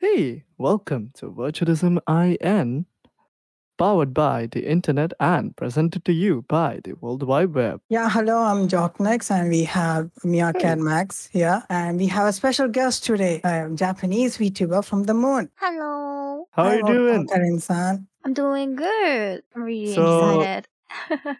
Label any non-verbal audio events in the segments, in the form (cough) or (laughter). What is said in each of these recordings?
Hey, welcome to Virtualism IN, powered by the internet and presented to you by the World Wide Web. Yeah, hello, I'm Jocknex, and we have Mia Hey. Cat Max here. And we have a special guest today, a Japanese VTuber from the moon. Hello. How are you welcome, doing? Karin-san. I'm doing good. I'm really So, excited.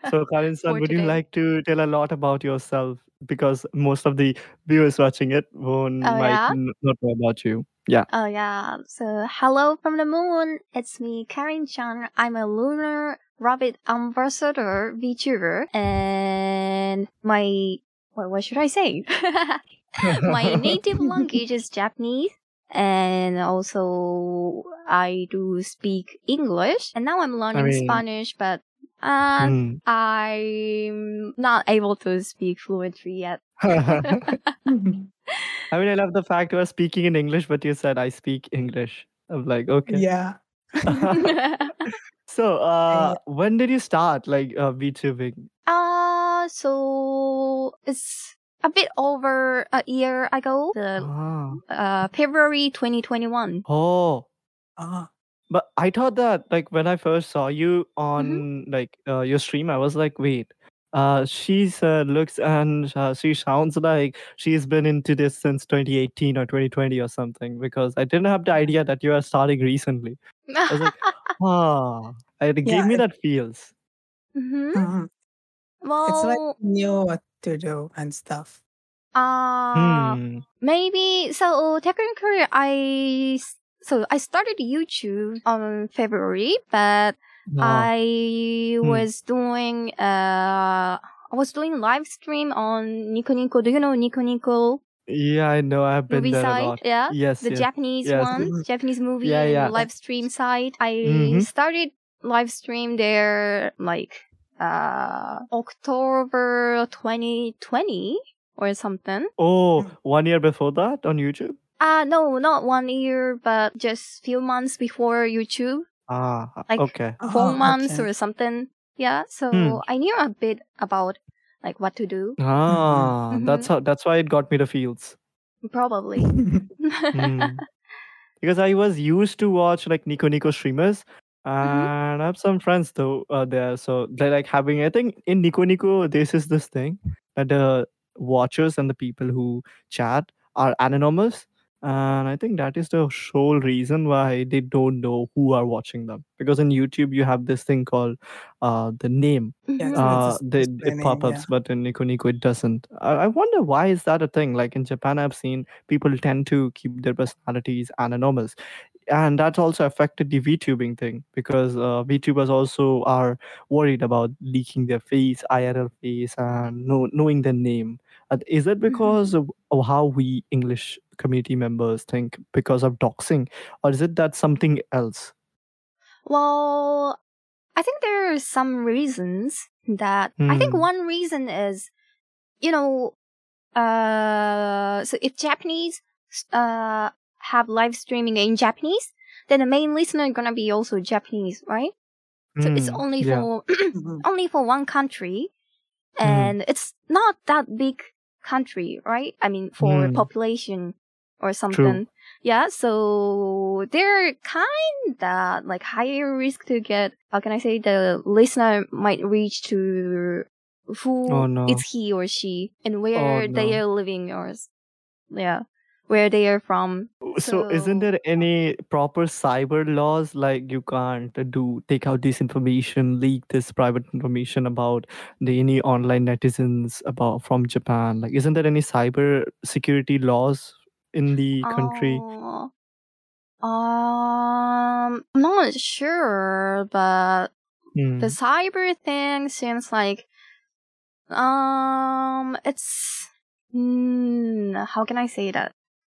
(laughs) so Karin-san, for would you like to tell a lot about yourself? Because most of the viewers watching it won't Oh might yeah? not know about you. Yeah. Oh yeah. So hello from the moon. It's me, Karin Chan. I'm a lunar rabbit ambassador VTuber and my what, what should I say? (laughs) my native language is Japanese and also I do speak English and now I'm I learning mean, Spanish but uh, hmm. I'm not able to speak fluently yet. (laughs) (laughs) I mean, I love the fact you are speaking in English, but you said I speak English. I'm like, okay. yeah. (laughs) So, uh, when did you start like uh, VTubing? uh so it's a bit over a year ago, the Ah. uh February 2021. Oh, ah, but I thought that like when I first saw you hmm on like uh, your stream, I was like, wait, uh, she's uh, looks and uh, she sounds like she's been into this since 2018 or 2020 or something because I didn't have the idea that you are starting recently. I was like, (laughs) ah, it gave yeah, me it, that feels. hmm mhm. it's like Well, knew what to do and stuff. uh Hmm. maybe so technically I s- so I started YouTube on February, but. I Hmm. was doing uh I was doing live stream on Nico Nico. Do you know Nico Nico Yeah, I know. I've been movie there a site? lot. Yeah, Yes, the yes, Japanese yes. one, Mhm. Japanese movie Yeah, yeah. live stream site. I Mm-hmm. started live stream there like uh October 2020 or something. Oh, Mm. one year before that on YouTube? Uh no, not one year, but just few months before YouTube, Ah, like okay. four Oh, months okay. or something. Yeah, Hmm. so I knew a bit about like what to do. Ah, that's hmm how that's why it got me the feels. Probably. (laughs) (laughs) Hmm. Because I was used to watch like Nico Nico streamers, hmm and I have some friends though uh, there. So they're like having. I think in Nico Nico, this is this thing that the watchers and the people who chat are anonymous, and I think that is the sole reason why they don't know who are watching them. Because in YouTube, you have this thing called uh, the name. yes, hmm Uh, that's the display it name. pop Yeah. ups, but in Nico Nico it doesn't. I, I wonder why is that a thing? Like in Japan, I've seen people tend to keep their personalities anonymous, and that's also affected the VTubing thing because uh, VTubers also are worried about leaking their face, IRL face, and know, knowing their name. Uh, is it hmm because of, of how we English community members think because of doxing, or is it that something else? Well, I think there are some reasons that I think Hmm. one reason is, you know, uh, so if Japanese uh have live streaming in Japanese, then the main listener gonna be also Japanese, right? So it's Hmm. only Yeah. for (clears throat) only for one country, Hmm. and it's not that big country, right? I mean, for population or True. something. Yeah, so they're kinda like higher risk to get, how can I say, the listener might reach to Oh who no. is he or she and Oh where they are living or, yeah, where they are from. So isn't there any proper cyber laws like you can't do take out this information, leak this private information about the any online netizens about from Japan? Like isn't there any cyber security laws in the country? uh, um, I'm not sure, but the Hmm. cyber thing seems like um it's mm, how can i say that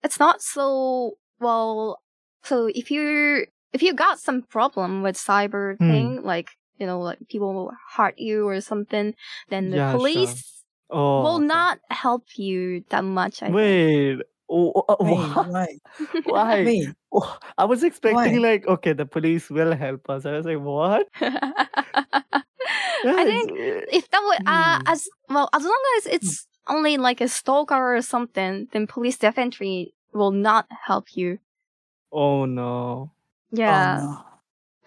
it's not so well so if you if you got some problem with cyber Hmm. thing like you know like people hurt you or something then the Yeah, sure. police Oh, will not help you that much i Wait. Oh, wha- why? (laughs) why? Oh, I was expecting why? like okay, the police will help us. I was like, what? (laughs) i think if that would uh hmm. as well as long as it's only like a stalker or something then police definitely will not help you Oh no. Yeah. Oh, no.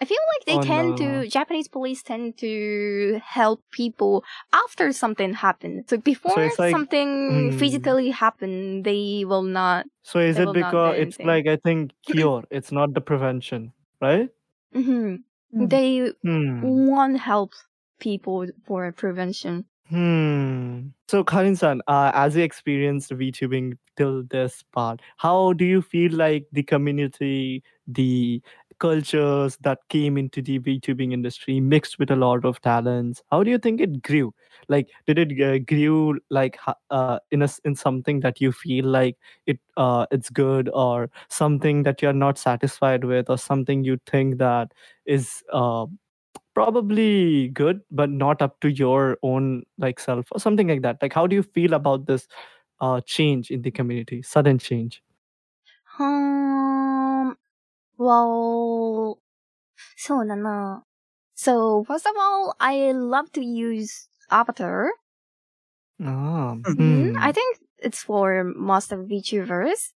I feel like they Oh, tend no. to Japanese police tend to help people after something happened. So before it's like- something Hmm. physically happened, they will not. So is it will not do because it's like I think cure? it's not the prevention, right? Mhm. Hmm. They Hmm. won't help people for prevention. Hmm. So Karin-san, uh, as you experienced VTubing till this part, how do you feel like the community, the cultures that came into the VTubing industry mixed with a lot of talents? How do you think it grew? Like, did it uh, grew like uh, in a in something that you feel like it uh, it's good, or something that you're not satisfied with, or something you think that is uh, probably good but not up to your own like self or something like that like how do you feel about this uh change in the community sudden change Um. Well, so na na. So first of all, I love to use Avatar. Oh. Mm-hmm. Hmm. I think it's for most of VTubers.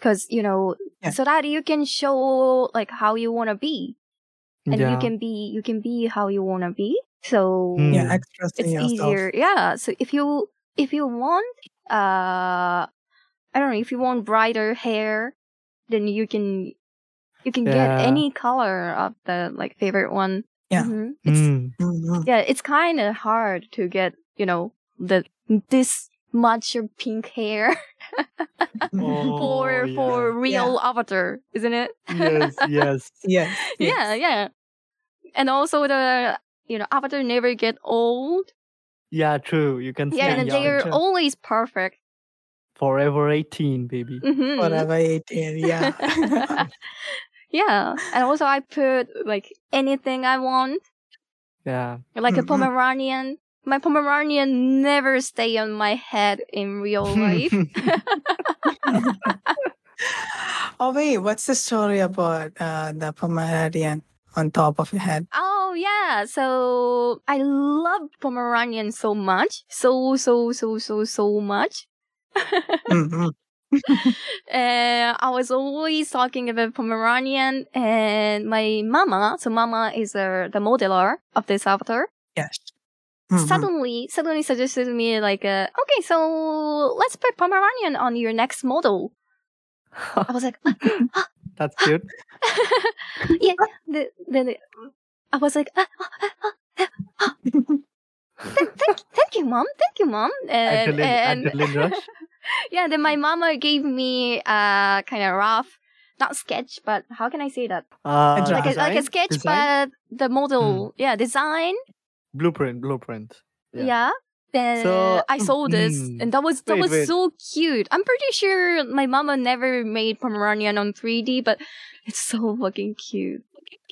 Cause, you know, yeah. so that you can show like how you wanna be. And yeah. you can be you can be how you wanna be. So hmm. yeah, it's yourself. easier. Yeah. So if you if you want uh I don't know, if you want brighter hair, then you can you can get any color of the like favorite one. Yeah. Mhm. It's, Hmm. Mhm. yeah, it's kind of hard to get, you know, the this much of pink hair (laughs) for Oh, for yeah. real avatar, isn't it? yes (laughs) yes Yes. yeah, yeah. And also the you know avatar never get old. yeah true you can Yeah, and young they're true. always perfect. forever 18 baby Mhm. Whatever 18, yeah. (laughs) yeah, and also I put like anything I want, yeah like a Mhm. Pomeranian. My Pomeranian never stay on my head in real life. (laughs) (laughs) oh, wait, what's the story about uh, the Pomeranian on top of your head? Oh yeah, so I love Pomeranian so much, so so so so so much. (laughs) Mhm. And (laughs) I was always talking about Pomeranian, and my mama, so mama is uh, the modeler of this avatar. Yes. Mhm. Suddenly, suddenly suggested me like, uh, okay, so let's put Pomeranian on your next model. I was like, (laughs) that's cute (laughs) yeah. The, the, the- I was like, ah, ah, ah, ah, ah. thank, thank, you, mom. Thank you, mom. And, and rush (laughs) yeah, then my mama gave me a kind of rough, not sketch, but how can I say that? uh, Like a, like a sketch, Design? but the model, yeah, design, blueprint blueprint yeah. Yeah. Then So- I saw this, Mm. and that was that Wait, was wait. so cute. I'm pretty sure my mama never made Pomeranian on 3D, but it's so fucking cute.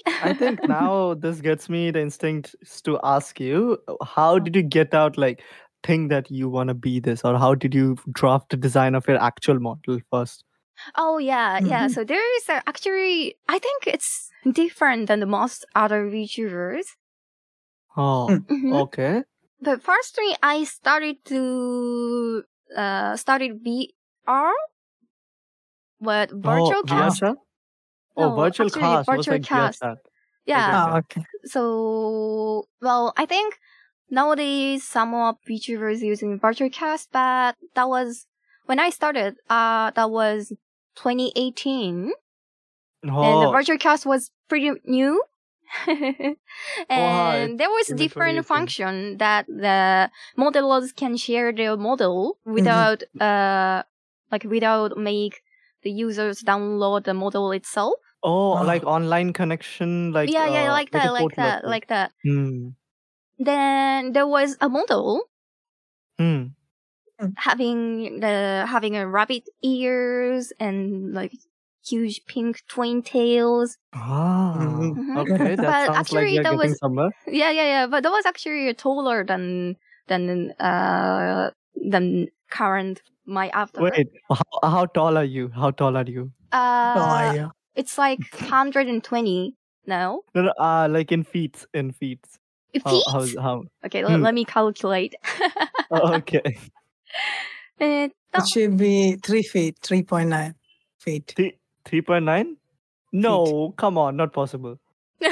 I think (laughs) now this gets me the instinct to ask you how did you get out like think that you want to be this or how did you draft the design of your actual model first Oh yeah, yeah. Mhm. So there is a, actually, I think it's different than the most other VTubers. oh Mhm. okay But firstly, I started to uh started VR, what virtual oh, cast. VRChat? oh No, virtual actually, cast was virtual like cast. Yeah. Oh, okay. So well, I think nowadays some of VTubers using virtual cast, but that was when I started. Uh, that was 2018, and the oh virtual cast was pretty new. (laughs) and there was in different function that the modelers can share their model without uh like without make the users download the model itself. oh Ah. like online connection like yeah, yeah, uh, like that, a like that, thing. like that. hmm. Then there was a model Hmm. having the having a rabbit ears and like huge pink twin tails. ah Mhm. okay that (laughs) But sounds like actually you're that was- somewhere Yeah, yeah, yeah. But that was actually taller than than uh than current my after. wait how, how tall are you how tall are you Uh, Oh, yeah. it's like (laughs) 120 now. no, no, uh like in feet in feet Feet? how, how's how okay, Hmm. let, let me calculate. (laughs) oh, okay (laughs) Eh, It should be three feet, 3.9 feet. Three, 3.9 No, come on, not possible. (laughs)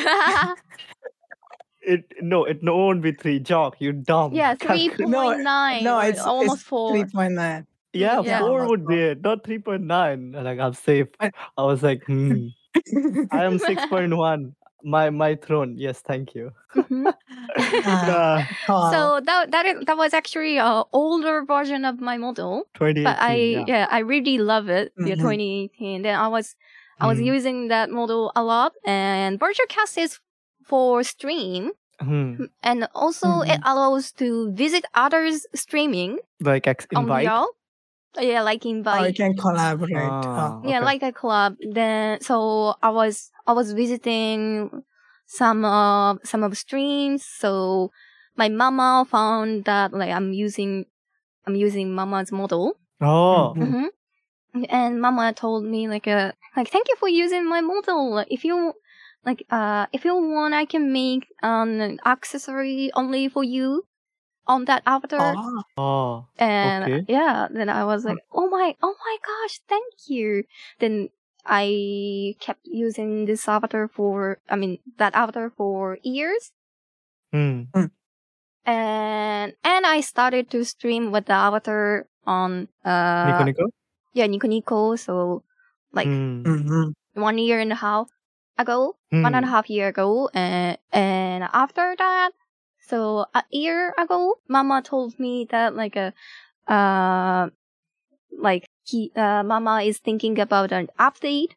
It no, it no won't be three. Jock, you dumb. yeah, Calculate- three point nine. no, or it's almost four. Three point nine. Yeah, Yeah. four would be it, not three point nine. Like I'm safe. I- I was like, hmm. I am six point one. My my throne. Yes, thank you. Mhm. Uh, Oh, so that that is, that was actually a older version of my model, 2018. but I yeah. yeah. I really love it. Yeah, Mhm. 2018. Then I was I was Mm. using that model a lot, and VirtualCast is for stream, Hmm. and also it allows to visit others streaming Like ex- on invite. VR. Yeah, like invite oh, you can collaborate. Ah, Oh. yeah, okay. like a club. Then so I was I was visiting some of some of streams. So my mama found that like I'm using I'm using mama's model. Oh, Mhm. hmm And mama told me like uh like thank you for using my model. If you like uh if you want, I can make an accessory only for you on that avatar. Oh, oh, And Okay. yeah, then I was like, oh my, oh my gosh, thank you. Then I kept using this avatar for, I mean, that avatar for years. hmm. And, and I started to stream with the avatar on, uh, Nico Nico. yeah, Nico Nico. So like mhm. one year and a half ago, one and a Hmm. half year ago. And, and after that, so a year ago, mama told me that like a, uh, like he, uh, mama is thinking about an update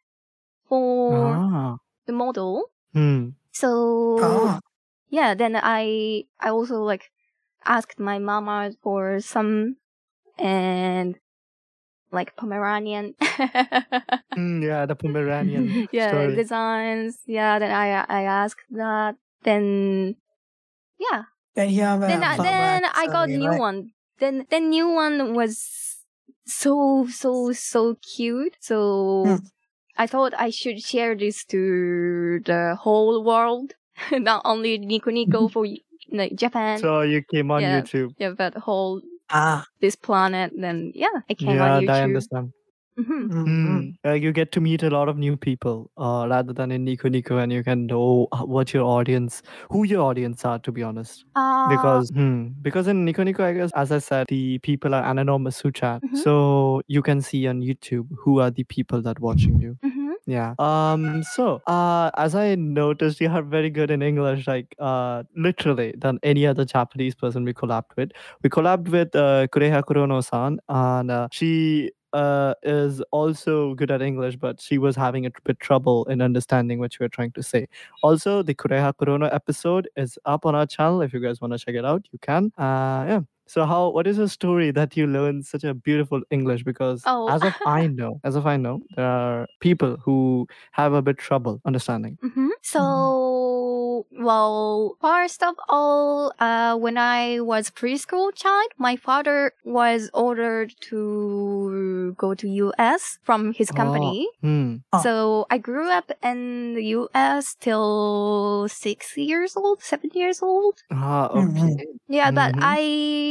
for Ah. the model. Hmm. So Oh, yeah, then I, I also like asked my mama for some and like Pomeranian. (laughs) Hmm, yeah, the Pomeranian (laughs) yeah, story. designs. Yeah, then I I asked that. Then yeah, then a then I, then I got new right? one. Then the new one was so so so cute. So Hmm. I thought I should share this to the whole world, (laughs) not only Nico Nico (laughs) for like Japan. So you came on Yeah. YouTube. yeah, but whole Ah, this planet. Then yeah, I came yeah, on YouTube. I understand. Mhm. mhm. Mm. Uh, you get to meet a lot of new people uh, rather than in Nico Nico, and you can know uh, what your audience, who your audience are, to be honest. Uh, Because hmm, because in Nico Nico, I guess, as I said, the people are anonymous who chat, Mhm. so you can see on YouTube who are the people that watching you. mhm. Yeah. Um. So, uh, as I noticed, you are very good in English, like uh, literally than any other Japanese person we collabed with. We collabed with uh, Kureha Kurono-san, and uh, she uh is also good at English, but she was having a bit trouble in understanding what you were trying to say. Also, the Kureha Kurono episode is up on our channel. If you guys want to check it out, you can. Uh, yeah. So how what is a story that you learn such a beautiful English? Because Oh. as of (laughs) I know, as of I know, there are people who have a bit trouble understanding. hmm So, well, first of all, uh, when I was preschool child, my father was ordered to go to US from his company. Hmm. Oh. So I grew up in the US till six years old, seven years old. Ah, okay. Yeah, but Mhm.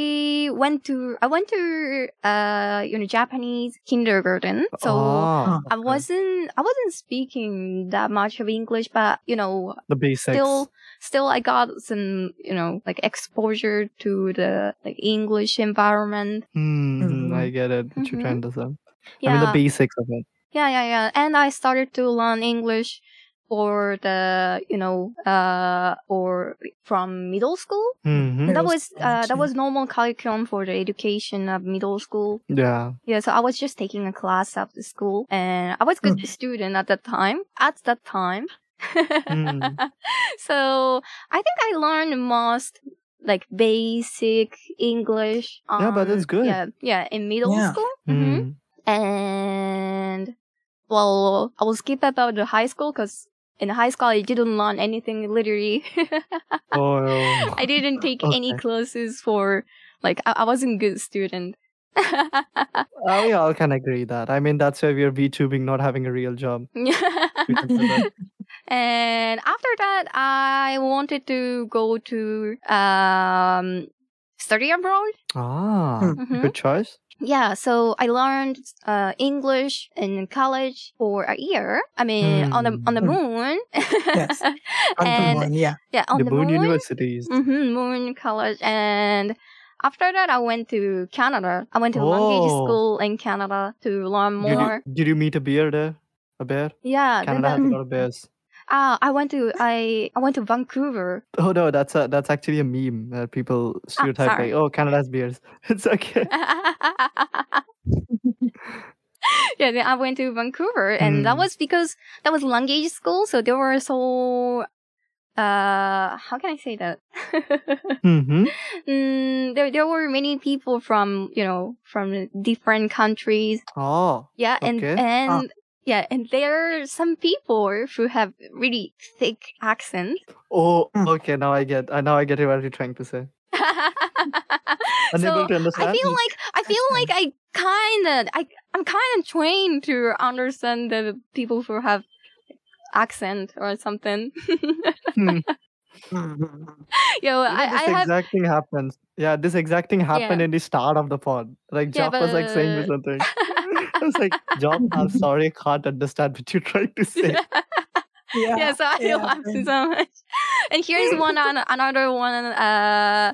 I went to I went to uh you know Japanese kindergarten. So Ah, I wasn't I wasn't speaking that much of English, but you know, the basics. still still I got some you know like exposure to the like English environment. Hmm, Mhm. I get it. What you're Mhm. trying to say. I Yeah, mean the basics of it. yeah, yeah, yeah. And I started to learn English for the you know uh or from middle school. hmm that was uh that was normal curriculum for the education of middle school. Yeah. Yeah, so I was just taking a class after school, and I was good student at that time. At that time, Hmm. (laughs) so I think I learned most like basic English. Yeah, but on- that's good. Yeah, yeah, in middle Yeah. school. hmm Hmm. And well, I will skip about the high school because in high school I didn't learn anything literally. (laughs) Oh. I didn't take any classes for like I, I wasn't good student. Oh, we (laughs) all can agree that. I mean, that's why we're VTubing, not having a real job. We can say that. and after that, I wanted to go to um study abroad. ah, Mhm. good choice. Yeah, so I learned uh, English in college for a year. I mean, on the on the Hmm. moon. Yes. (laughs) On the and moon, yeah. yeah, on the, the, moon, moon. universities. hmm moon college, and after that, I went to Canada. I went to language Oh. school in Canada to learn Did more. you, did you meet a bear there? A bear? Yeah, then Canada has a lot of bears. Ah, I went to I I went to Vancouver. Oh no, that's a that's actually a meme that people stereotype Ah, like, oh, Canada has bears. (laughs) It's okay. (laughs) yeah, then I went to Vancouver, and that Mm. was because that was language school, so there were so. Uh, how can I say that? (laughs) hmm mm, there, there were many people from you know from different countries. Oh, Yeah, and Okay. and yeah, and there are some people who have really thick accents. oh, Hmm. okay. Now I get. I now I get what you're trying to say. (laughs) Unable so to understand. I feel like I feel like I kind of I I'm kind of trained to understand the people who have accent or something. Hmm. (laughs) Mhm. Yo, You I, this I have exact thing happens. Yeah, this exact thing happened Yeah. in the start of the pod. Like Yeah, Job was like saying me something. (laughs) I was like, John, I'm (laughs) sorry, I can't understand what you're trying to say. (laughs) Yeah. yeah, so I yeah, laughed so much. And here's one (laughs) an- another one uh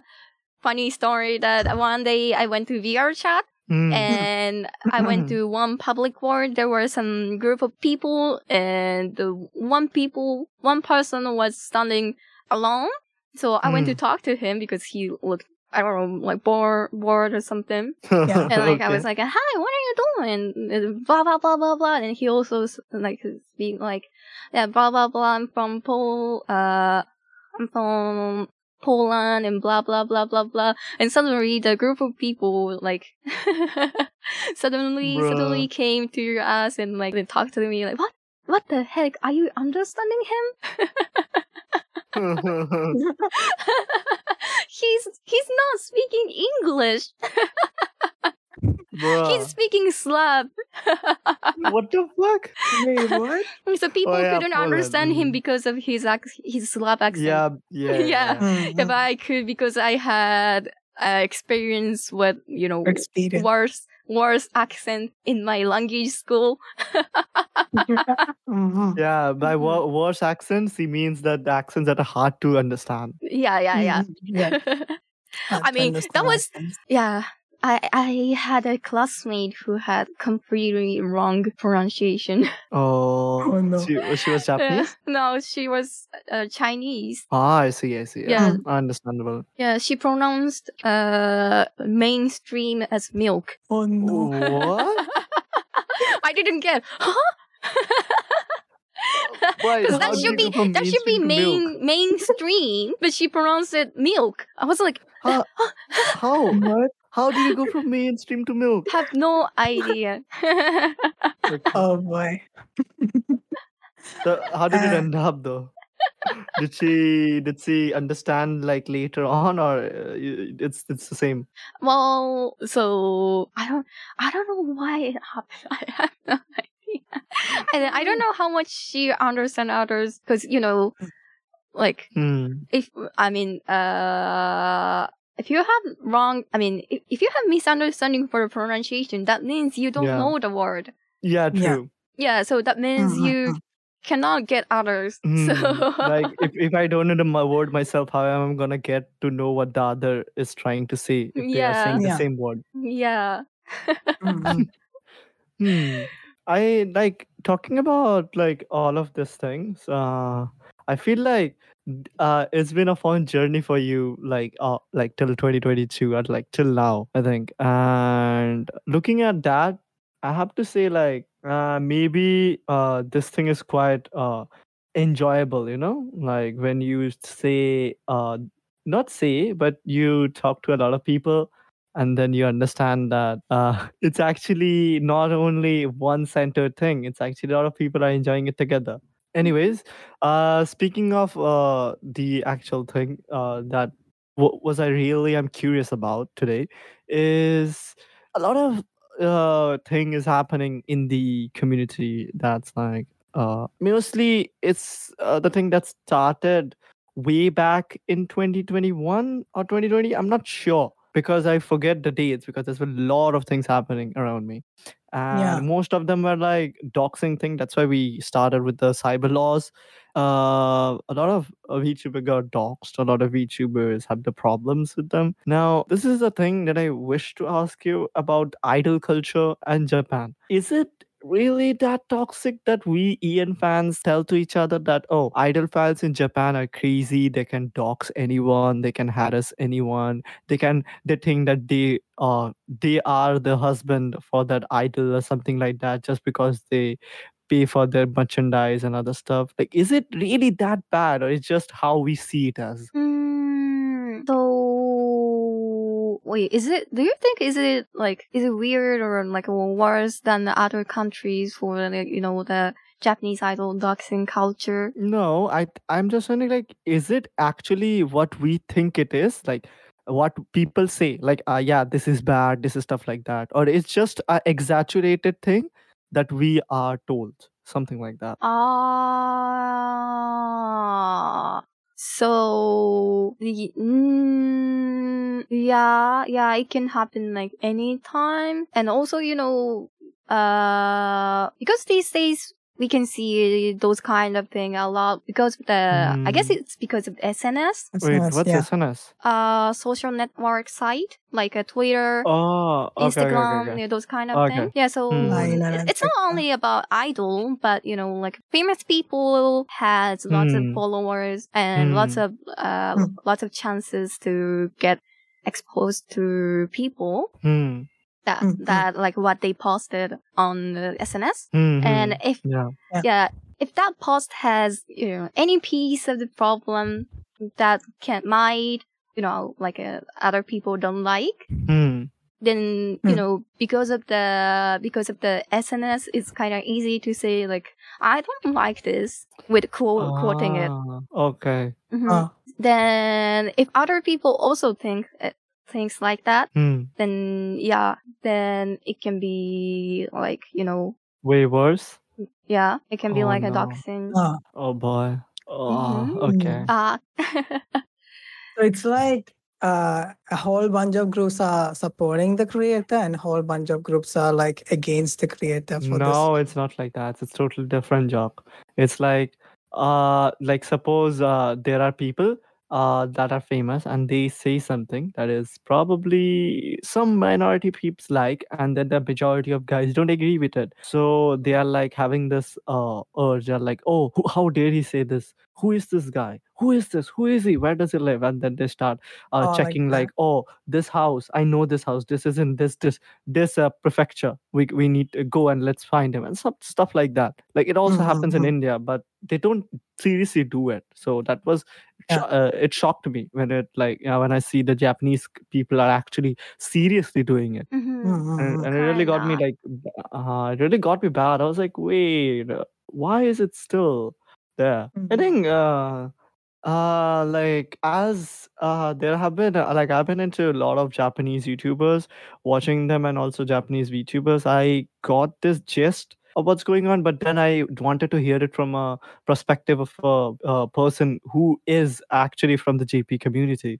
funny story that one day I went to VR chat Hmm. and I went to one public ward. There were some group of people, and the one people, one person was standing alone. So I went to Mm. talk to him because he looked, I don't know, like bored, bored or something. Yeah. (laughs) And like I was like, "Hi, what are you doing?" And blah blah blah blah blah. And he also like being like, "Yeah, blah blah blah. I'm from Pol, uh, I'm from Poland and blah blah blah blah blah." And suddenly the group of people like (laughs) suddenly Bruh. suddenly came to us and like they talked to me like, "What? What the heck? Are you understanding him?" (laughs) (laughs) he's he's not speaking English. (laughs) Bruh. He's speaking Slav. (laughs) what the fuck? Wait, what? so people Oh, yeah, couldn't understand him Mhm. because of his ac- his Slav accent. Yeah, yeah, Yeah. yeah. Yeah, but I could because I had uh, experience with you know Experience. worse worse accent in my language school. (laughs) Mhm. Yeah, by Mhm. wo- worse accents, he means that the accents that are hard to understand. yeah, yeah, yeah. Mhm. Yeah. (laughs) I mean, that was accents. yeah. I I had a classmate who had completely wrong pronunciation. (laughs) Oh, Oh, no. she, she was Japanese? no, she was uh, Chinese. Ah, I see, I see. Yeah. Understandable. Yeah, she pronounced uh mainstream as milk. Oh no. What? (laughs) I didn't get. Huh? (laughs) Because that should be that should be mainstream milk? main mainstream, but she pronounced it milk. I was like, Huh? How? (gasps) What? How do you go from mainstream to milk? have no idea. Oh boy. So how did it Uh, end up though? did she did she understand like later on, or uh, it's it's the same? well, so I don't I don't know why it happened. (laughs) I have no idea. And I don't know how much she understand others because you know, like Hmm. if I mean, uh, if you have wrong, I mean, if, if you have misunderstanding for the pronunciation, that means you don't Yeah. know the word. Yeah, Yeah. true. Yeah, so that means Mhm, you cannot get others. Hmm. So like if, if I don't know the word myself, how am I gonna get to know what the other is trying to say if they are saying Yeah. the same word? yeah. (laughs) Hmm. I like talking about like all of these things. Uh, I feel like d- uh, it's been a fun journey for you, like uh, like till 2022 or like till now, I think. And looking at that, I have to say like uh, maybe uh, this thing is quite uh, enjoyable. You know, like when you say uh, not say, but you talk to a lot of people and then you understand that uh, (laughs) it's actually not only one centered thing it's actually a lot of people are enjoying it together anyways uh, speaking of uh, the actual thing uh, that w- was i really am curious about today is a lot of uh, thing is happening in the community that's like uh, mostly it's uh, the thing that started way back in 2021 or 2020 i'm not sure because I forget the dates because there's a lot of things happening around me. And Yeah. most of them were like doxing thing. That's why we started with the cyber laws. Uh, a lot of VTuber got doxed. A lot of VTubers have the problems with them. Now, this is a thing that I wish to ask you about idol culture and Japan. Is it really that toxic that we Ian fans tell to each other that oh idol fans in Japan are crazy they can dox anyone they can harass anyone they can they think that they uh they are the husband for that idol or something like that just because they pay for their merchandise and other stuff. Like is it really that bad or it's just how we see it as? Mm, so wait, is it? Do you think is it like is it weird or like worse than the other countries for like you know the Japanese idol doxing culture? No, I I'm just wondering like is it actually what we think it is? Like what people say like uh, yeah this is bad this is stuff like that or it's just an exaggerated thing that we are told something like that Ah, so mm, yeah, yeah, it can happen like anytime, and also you know, uh, because these days we can see those kind of thing a lot because of the I guess Mm. it's because of SNS, That's wait what's yeah. SNS uh, social network site like a Twitter. oh okay, okay, Instagram, okay, okay. you know, those kind of Okay. thing. Yeah, so Hmm. Line and it- it's not only about idol, but you know, like famous people has lots of Hmm. followers and lots Hmm. of uh Hmm. lots of chances to get exposed to people hmm. That Hmm, hmm. that like what they posted on the SNS. Hmm, And if yeah Yeah. yeah, if that post has you know any piece of the problem that can might you know like uh, other people don't like hmm. then you Hmm. know because of the because of the SNS, it's kind of easy to say like I don't like this with quote, quoting it. Ah, okay Mhm. Uh, Then if other people also think uh, things like that, hmm. then yeah, then it can be like you know way worse? yeah, it can be Oh, like a no. doxing. uh, oh boy. Oh Mhm. okay Ah, so it's like uh, a whole bunch of groups are supporting the creator and a whole bunch of groups are like against the creator for no it's not like that. It's totally different job it's like uh like suppose uh there are people uh that are famous and they say something that is probably some minority peeps like and then the majority of guys don't agree with it. So they are like having this uh urge. They're like oh who, how dare he say this? Who is this guy? Who is this? Who is he? Where does he live? And then they start uh, Oh, checking that. like oh this house i know this house. This is in this this this uh, prefecture. We we need to go and let's find him and some stuff like that. Like it also happens in Mhm. india but they don't seriously do it. So that was Yeah. uh, it shocked me when it like you know, when i see the japanese people are actually seriously doing it mhm. Mhm, and, mhm. and it really got me like uh, it really got me bad i was like wait why is it still there i Mhm. think uh uh like as uh there have been uh, like i've been into a lot of japanese youtubers watching them and also japanese vtubers i got this gist of what's going on but then i wanted to hear it from a perspective of a, a person who is actually from the jp community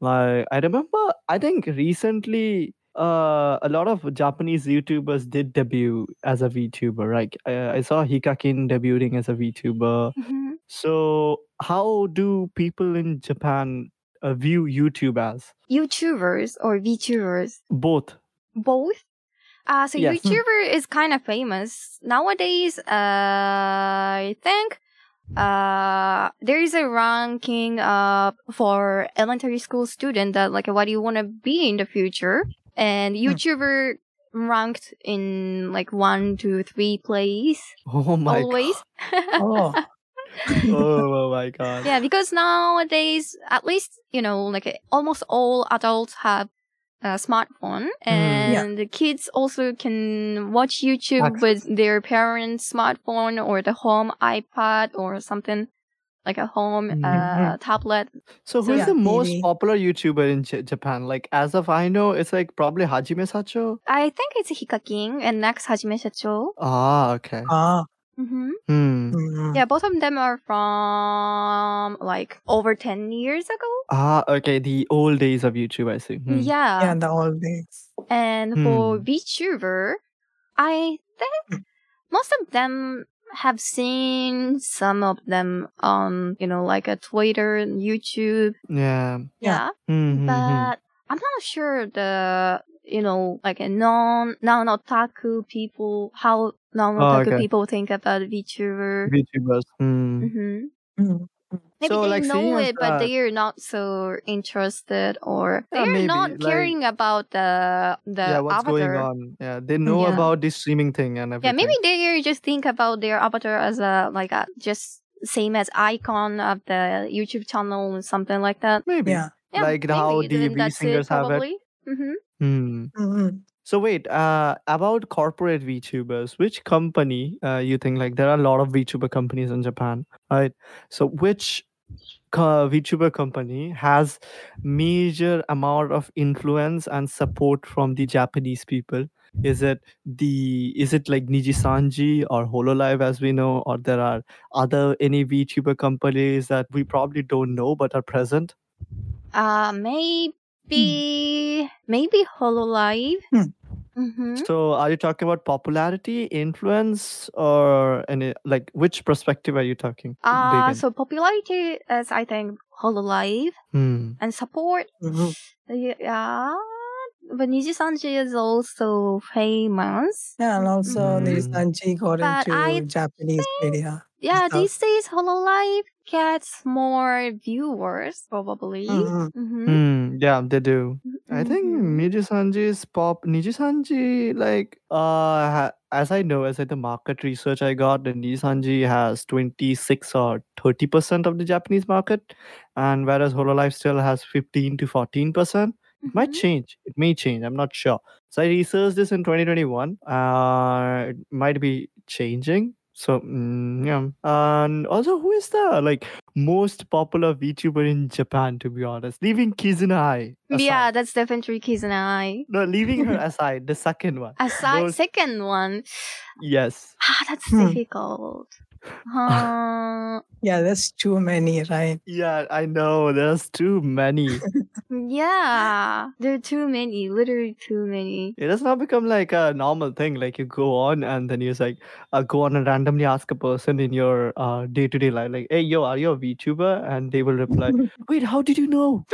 like i remember i think recently uh, a lot of Japanese YouTubers did debut as a VTuber. Like I, I saw Hikakin debuting as a VTuber. Mhm. So, how do people in Japan uh, view YouTube as? YouTubers or VTubers, Both. both. Uh, so Yes. YouTuber is kind of famous nowadays. Uh, I think uh there is a ranking uh for elementary school student that like what do you want to be in the future and YouTuber ranked in like one, two, three place Oh my always. (laughs) Oh. (laughs) Oh my god. yeah, because nowadays, at least you know, like almost all adults have a smartphone, and the kids also can watch YouTube Access. with their parents' smartphone or the home iPad or something like a home uh, Mhm. tablet. So, So who's yeah, the most TV. popular YouTuber in J- Japan? Like, as of I know, it's like probably Hajime Shacho. I think it's Hikakin and next Hajime Shacho. Ah, okay. ah, hmm Hmm. Mhm. Yeah, both of them are from like over 10 years ago. Ah, okay. The old days of YouTube, I see. Hmm. Yeah. Yeah, the old days. And for Hmm. VTuber, I think most of them have seen some of them on, you know, like a Twitter and YouTube. Yeah. Yeah. Hmm, hmm, hmm. But I'm not sure the, you know, like a non, non-otaku people, how non-otaku okay. people think about VTuber. VTubers. Hmm. hmm Mhm. Maybe So, they like, know it, but that- they're not so interested, or Yeah, they're maybe, not like- caring about the the yeah, what's avatar. going on? Yeah, they know Yeah. about this streaming thing and everything. Yeah, maybe they just think about their avatar as a like a just same as icon of the YouTube channel or something like that. Maybe. Yeah. Yeah, Like how maybe, the then V that's singers have it. Mm-hmm. Hmm. Mhm. So wait, uh, about corporate VTubers, which company uh, you think like there are a lot of VTuber companies in Japan, right? So which co- VTuber company has major amount of influence and support from the Japanese people? Is it the is it like Nijisanji or Hololive as we know, or there are other any VTuber companies that we probably don't know but are present? Uh, maybe maybe Hololive. Hmm. Mm-hmm. So, are you talking about popularity, influence, or any like which perspective are you talking? Uh, so popularity is I think Hololive Hmm. and support. Mhm. Yeah, but Nijisanji is also famous. Yeah, and also Mhm. Nijisanji got But into I Japanese media. Yeah, stuff. these days Hololive gets more viewers probably. Mhm. Mm-hmm. Hmm. Yeah, they do. I think Mhm. Nijisanji's pop. Niji Sanji like, uh, as I know, as I the market research I got, the Niji Sanji has twenty six or thirty percent of the Japanese market, and whereas Hololive still has fifteen to fourteen percent. It might change. It may change. I'm not sure. So I researched this in 2021. Uh, it might be changing. So mm, yeah. And also, who is the like most popular VTuber in Japan? To be honest, leaving Kizuna Yeah, that's definitely Kizuna Ai. No, leaving her (laughs) aside, the second one. Aside second one, Yes. ah, that's Hmm. difficult. Uh, (laughs) Yeah, there's too many, right? Yeah, I know. There's too many. (laughs) yeah, there are too many, literally too many. It has now become like a normal thing. Like you go on and then you just like uh, go on and randomly ask a person in your uh, day-to-day life, like, "Hey, yo, are you a VTuber?" And they will reply, (laughs) "Wait, how did you know?"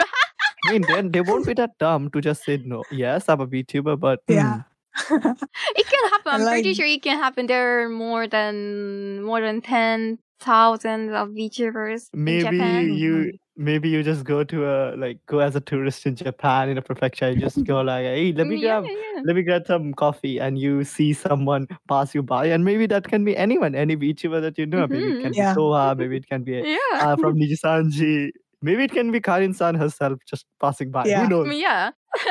I mean, then they won't be that dumb to just say no. Yes, I'm a VTuber, but Yeah. hmm, (laughs) It can happen. I'm pretty sure it can happen. There are more than more than ten thousand of VTubers in maybe Japan. you maybe you just go to a like go as a tourist in Japan in a prefecture. and just go like, "Hey, let me (laughs) yeah, grab yeah. let me grab some coffee and you see someone pass you by and maybe that can be anyone any VTuber that you know maybe it Mhm. can Yeah. be Soha (laughs) maybe it can be Yeah. uh, from Nijisanji maybe it can be Karin-san herself just passing by Yeah. who knows yeah. (laughs)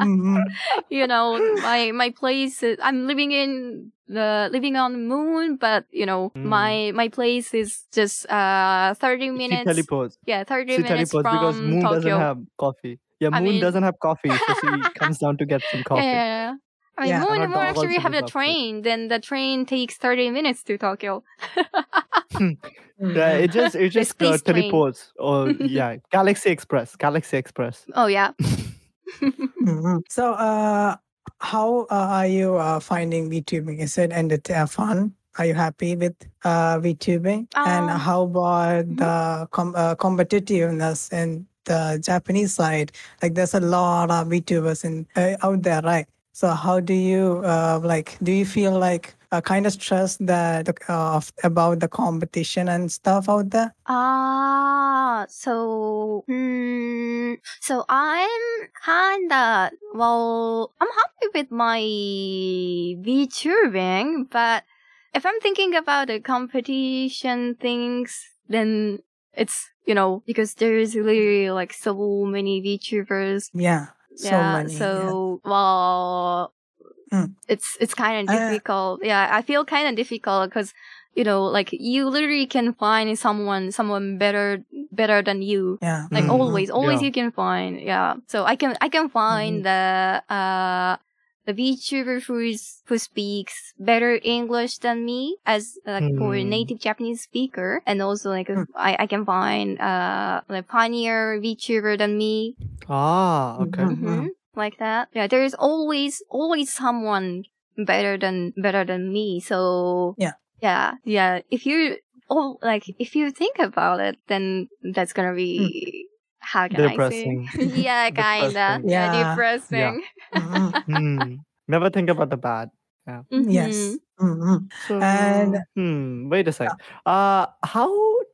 Mhm. you know, my my place. Is, I'm living in the living on the moon, but you know, Mm. my my place is just uh thirty she minutes. teleports yeah, thirty she minutes teleports because moon Tokyo. doesn't have coffee yeah I moon mean- doesn't have coffee so she (laughs) comes down to get some coffee Yeah. I mean, Yeah. moon, And more actually also have a train. Then the train takes thirty minutes to Tokyo. (laughs) yeah it just it just uh, space teleports or (laughs) yeah Galaxy Express Galaxy Express oh yeah. (laughs) Mhm. So, uh, how uh, are you uh, finding VTubing? Is it and it uh, fun? Are you happy with uh, VTubing? and Um, how about mhm. the com- uh, competitiveness in the Japanese side? Like, there's a lot of VTubers in uh, out there, right? So, how do you uh, like? Do you feel like a kind of stress that uh, about the competition and stuff out there? Ah, so hmm, so I'm kinda well, I'm happy with my VTubing, but if I'm thinking about the competition things, then it's you know because there's literally like so many VTubers. Yeah, so yeah, many. yeah. so well, Mm. it's it's kind of Uh, difficult. yeah, I feel kind of difficult because you know, like you literally can find someone someone better better than you. yeah, Like Mhm. always, always Yeah. you can find. Yeah, so I can I can find the uh the VTuber who is who speaks better English than me as like for a Hmm. native Japanese speaker, and also like Hmm. I, I can find uh like pioneer VTuber than me, Ah, okay. Mhm. Like that. Yeah, there is always always someone better than better than me. So Yeah. yeah, yeah. If you oh like if you think about it, then that's gonna be how can Depressing. I say? (laughs) yeah, (laughs) kinda. Depressing. Yeah, Yeah. depressing. Mhm. (laughs) Hmm. Never think about the bad. Yeah. Yes. Mhm. Mhm. So, And- hmm, wait a sec. Uh, how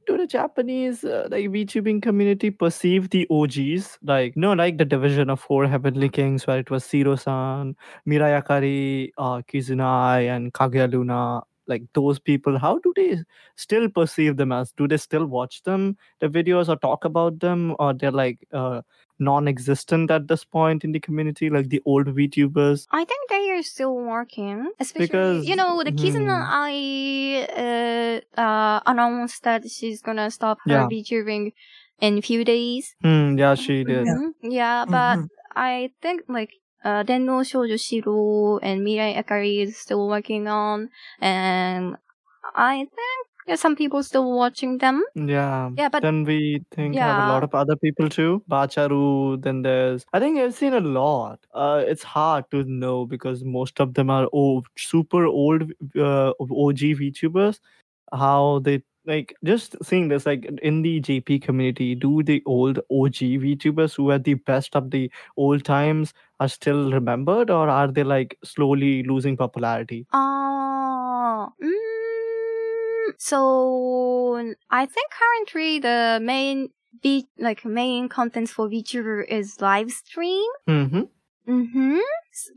do the Japanese uh, like VTubing community perceive the OGs? Like, no, like the division of four Heavenly Kings, where it was Zero-san, Mirai Akari, uh, Kizuna Ai, and Kaguya Luna. Like those people, how do they still perceive them as? Do they still watch them, the videos, or talk about them, or they're like uh, non-existent at this point in the community, like the old VTubers? I think they are still working, especially Because- you know the Kizuna. hmm. I uh, uh announced that she's gonna stop her Yeah. VTubing in a few days. Hmm, yeah, she did. Yeah. Mhm. Yeah, but Mhm. I think like uh, Denno Shoujo Shiro and Mirai Akari is still working on, and I think yeah, some people still watching them. Yeah. Yeah, but then we think have a lot of other people too. Bacharu, then there's I think I've seen a lot. Uh it's hard to know because most of them are old, super old uh, OG VTubers. How they like just seeing this like in the JP community, do the old OG VTubers who are the best of the old times are still remembered or are they like slowly losing popularity? Uh, mm, so I think currently the main V like main contents for VTuber is live stream. Mm-hmm. Mm-hmm.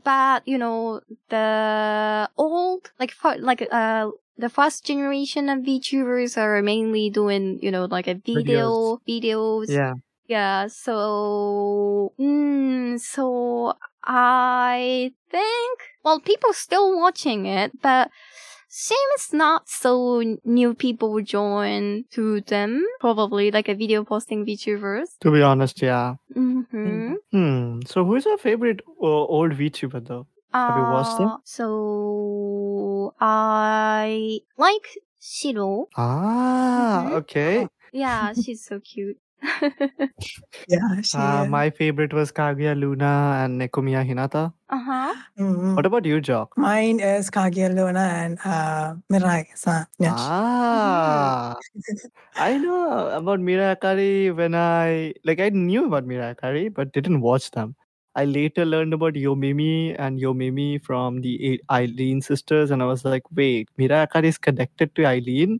But you know the old like for, like uh the first generation of VTubers are mainly doing you know like a video videos. Yeah. Yeah. So mm, so I think well people still watching it, but seems not so new people join to them. Probably like a video posting VTubers. To be honest, yeah. Mm-hmm. Hmm. So who's your favorite uh, old VTuber though? Have you watched them? Uh, So I like Shiro. Ah, Mhm. okay. Yeah, she's so cute. Yeah, she Uh, is. my favorite was Kaguya Luna and Nekomiya Hinata. uh huh. Mhm. What about you, Jock? Mine is Kaguya Luna and uh, Mirai san. Yes. Ah, I know about Mira Akari when I like I knew about Mira Akari but didn't watch them. I later learned about Yomimi and Yomimi from the A- Eilene sisters, and I was like, wait, Mira Akari is connected to Eilene?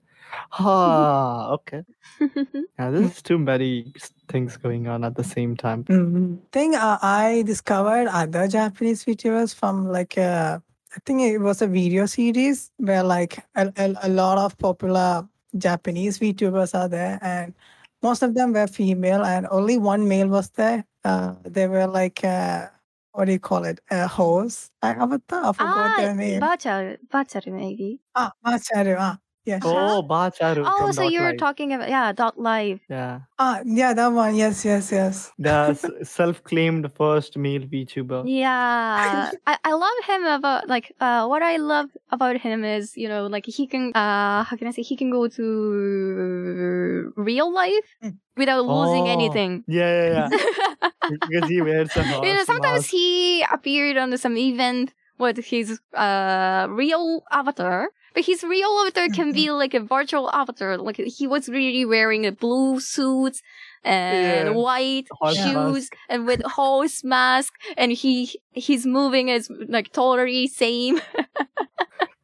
Ah, okay. (laughs) Yeah, this is too many things going on at the same time. Mm-hmm. Thing uh, I discovered other Japanese VTubers from like uh, I think it was a video series where like a, a, a lot of popular Japanese VTubers are there, and most of them were female, and only one male was there. Uh, they were like uh, what do you call it? A host. I, I forgot ah, their name. Bacharu, Bacharu maybe. Ah, Macharu. Ah, yes. Oh, Bacharu. Oh, from so Dot you're Live. talking about yeah, dot live. Yeah. Ah, yeah, that one. Yes, yes, yes. The (laughs) self-claimed first male VTuber. Yeah, (laughs) I, I love him about like uh what I love about him is you know like he can uh how can I say he can go to real life Mm. without losing Oh, anything. Yeah, yeah, yeah. (laughs) because he wears a horse you know, sometimes mask. he appeared on some event with his uh real avatar, but his real avatar can be like a virtual avatar. Like he was really wearing a blue suit and Yeah. white Horse shoes and with horse mask, and he he's moving as like totally same.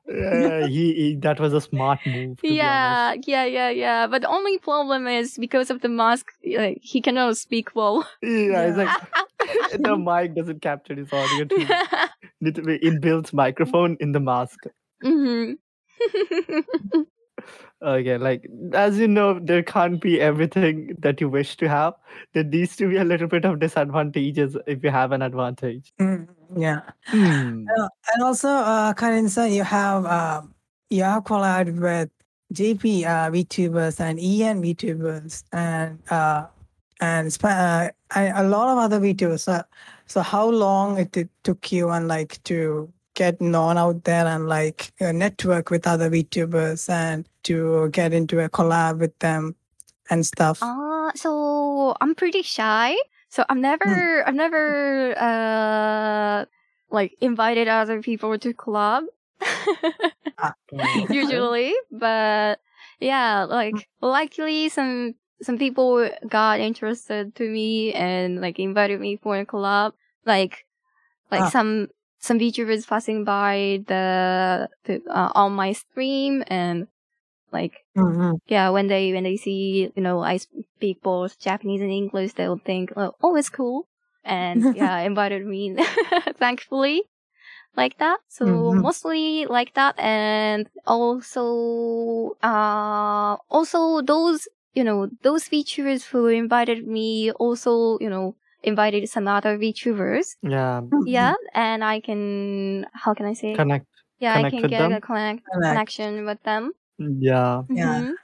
Yeah, he, he that was a smart move. To be yeah, yeah, yeah, yeah. But the only problem is because of the mask, like he cannot speak well. Yeah, it's like (laughs) the mic doesn't capture his audio. Too. Need to be (laughs) inbuilt microphone in the mask. hmm (laughs) Okay, like as you know, there can't be everything that you wish to have. There needs to be a little bit of disadvantages if you have an advantage. Mm, yeah. Uh, and also, uh, Karin-san, you have uh, you have collabed with JP uh, VTubers and EN VTubers and uh, and sp- uh, and a lot of other VTubers. So, So how long it, it took you and like to get known out there and like uh, network with other VTubers and to get into a collab with them and stuff? Uh, so I'm pretty shy. So I've never, I've never, uh, like invited other people to collab. (laughs) usually, but yeah, like likely some some people got interested to me and like invited me for a collab. Like like Ah. some some VTubers passing by the, the uh, on my stream and like Mhm. yeah when they when they see you know I speak both Japanese and English they'll think oh, oh it's cool and (laughs) yeah invited me (laughs) thankfully like that so Mhm. mostly like that and also uh also those you know those VTubers who invited me also you know invited some other VTubers Yeah, yeah and I can how can I say connect. yeah I can get them? a connect, Connect. connection with them Yeah. Yeah. Mhm.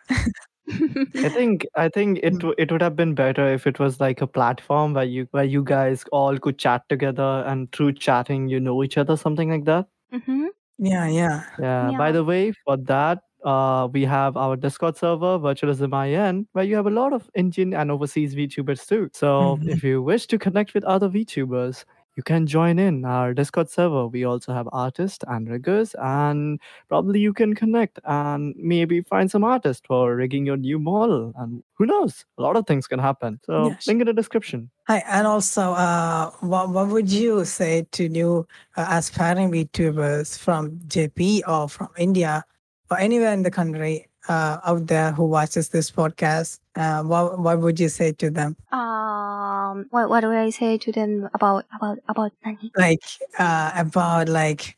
(laughs) I think I think it Mm. it would have been better if it was like a platform where you where you guys all could chat together and through chatting you know each other something like that. Mhm. Yeah, yeah. Yeah. By the way, for that, uh, we have our Discord server, Virtualism IN, where you have a lot of Indian and overseas VTubers too. So Mhm. if you wish to connect with other VTubers, you can join in our Discord server. We also have artists and riggers, and probably you can connect and maybe find some artists for rigging your new model. And who knows? A lot of things can happen. So Yes. link in the description. Hi, and also, uh, what, what would you say to new uh, aspiring VTubers from JP or from India or anywhere in the country uh, out there who watches this podcast? Uh, what, what would you say to them? Um, what what do I say to them about about about Nani? Like uh, about like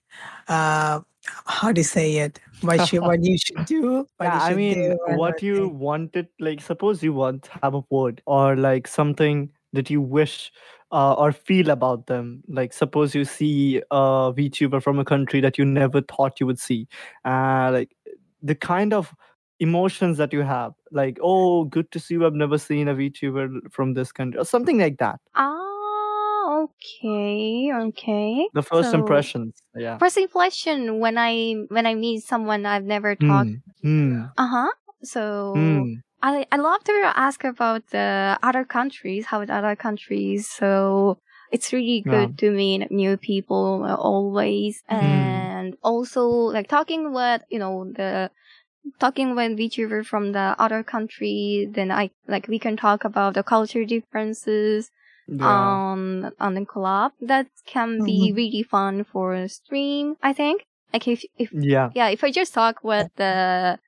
uh, how to say it? What should what you should do? (laughs) What yeah you i mean do what what you thing. wanted like suppose you want to have a word or like something that you wish uh, or feel about them like suppose you see a vtuber from a country that you never thought you would see uh like the kind of emotions that you have like oh good to see you i've never seen a vtuber from this country or something like that Ah, okay, okay. the first So, impressions yeah First impression when I when I meet someone I've never talked. Hmm. Hmm. Uh huh. So Hmm. I I love to ask about the other countries, how the other countries. So it's really Yeah. good to meet new people uh, always, Hmm. And also like talking with you know the talking with VTuber from the other country. Then I like we can talk about the culture differences yeah on on the collab. That can be Mhm. really fun for a stream. I think like if if yeah yeah, if I just talk with the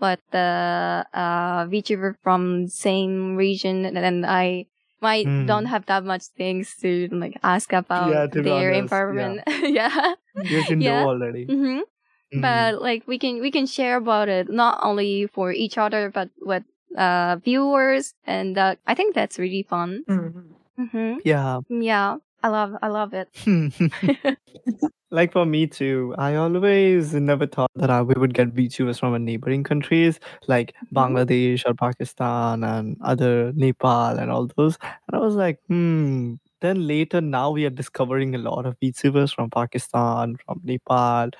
with the uh VTuber from same region, then I might don't Hmm. have that much things to like ask about yeah their honest yeah environment. (laughs) yeah, you should yeah. know already hmm Mhm. But like we can we can share about it not only for each other but with uh viewers, and uh, I think that's really fun. Mhm. hmm yeah Yeah, I love I love it. (laughs) (laughs) like for me too, I always never thought that I, we would get VTubers from our neighboring countries like Mhm. Bangladesh or Pakistan and other Nepal and all those. And I was like, hmm. Then later, now we are discovering a lot of VTubers from Pakistan, from Nepal,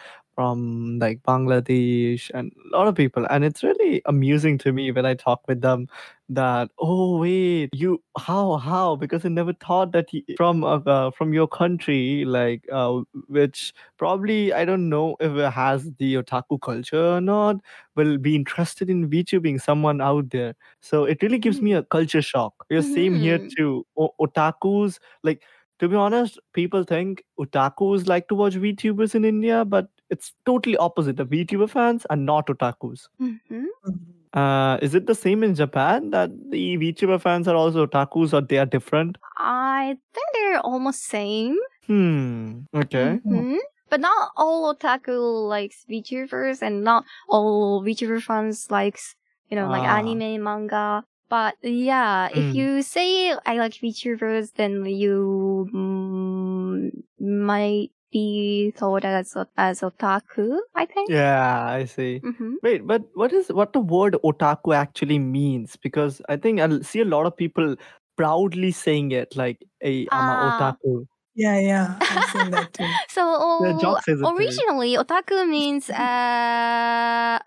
from like Bangladesh, and a lot of people. And it's really amusing to me when I talk with them that oh wait you how how? Because i never thought that from uh, uh, from your country like uh, which probably i don't know if it has the otaku culture or not will be interested in VTubing someone out there. So it really gives me a culture shock. Because same here hmm. too. O- otakus like to be honest people think otakus like to watch VTubers in india but it's totally opposite the VTuber fans are not otakus hmm Mhm. uh, is it the same in Japan that the VTuber fans are also otakus or they are different? I think they're almost same. Hmm. Okay. hmm But not all otaku likes VTubers, and not all VTuber fans likes you know like Ah. anime, manga. But yeah, if Mm. you say I like VTubers, then you mm, might be thought as as otaku. I think. Yeah, I see. hmm Wait, but what is what the word otaku actually means? Because I think I see a lot of people proudly saying it, like, "Hey, I'm a Ah. otaku." Yeah, yeah, (laughs) I've seen that too. so Yeah, Jock too. originally, otaku means (laughs) uh,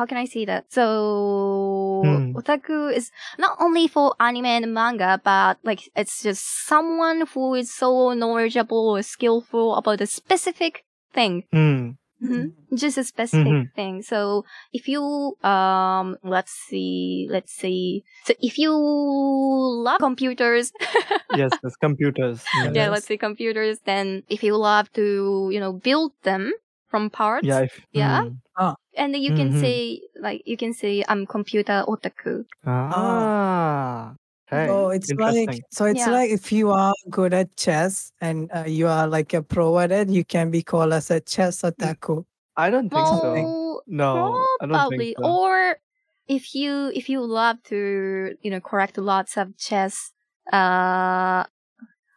how can I say that? So Hmm. otaku is not only for anime and manga, but like it's just someone who is so knowledgeable or skillful about a specific thing. Hmm. Mhm. Just a specific Mhm. thing. So if you um let's see let's see so if you love computers (laughs) Yes, yes, computers. (laughs) yeah, let's say computers, then if you love to, you know, build them from parts, Yeah. If, Yeah. hmm. And then you can Mhm. say like you can say I'm computer otaku. Ah. Hey, So it's like so it's Yeah. like if you are good at chess and uh, you are like a pro at it, you can be called as a chess otaku. I don't think so. Well, No, I don't probably. think so. Or if you if you love to, you know, correct lots of chess, uh,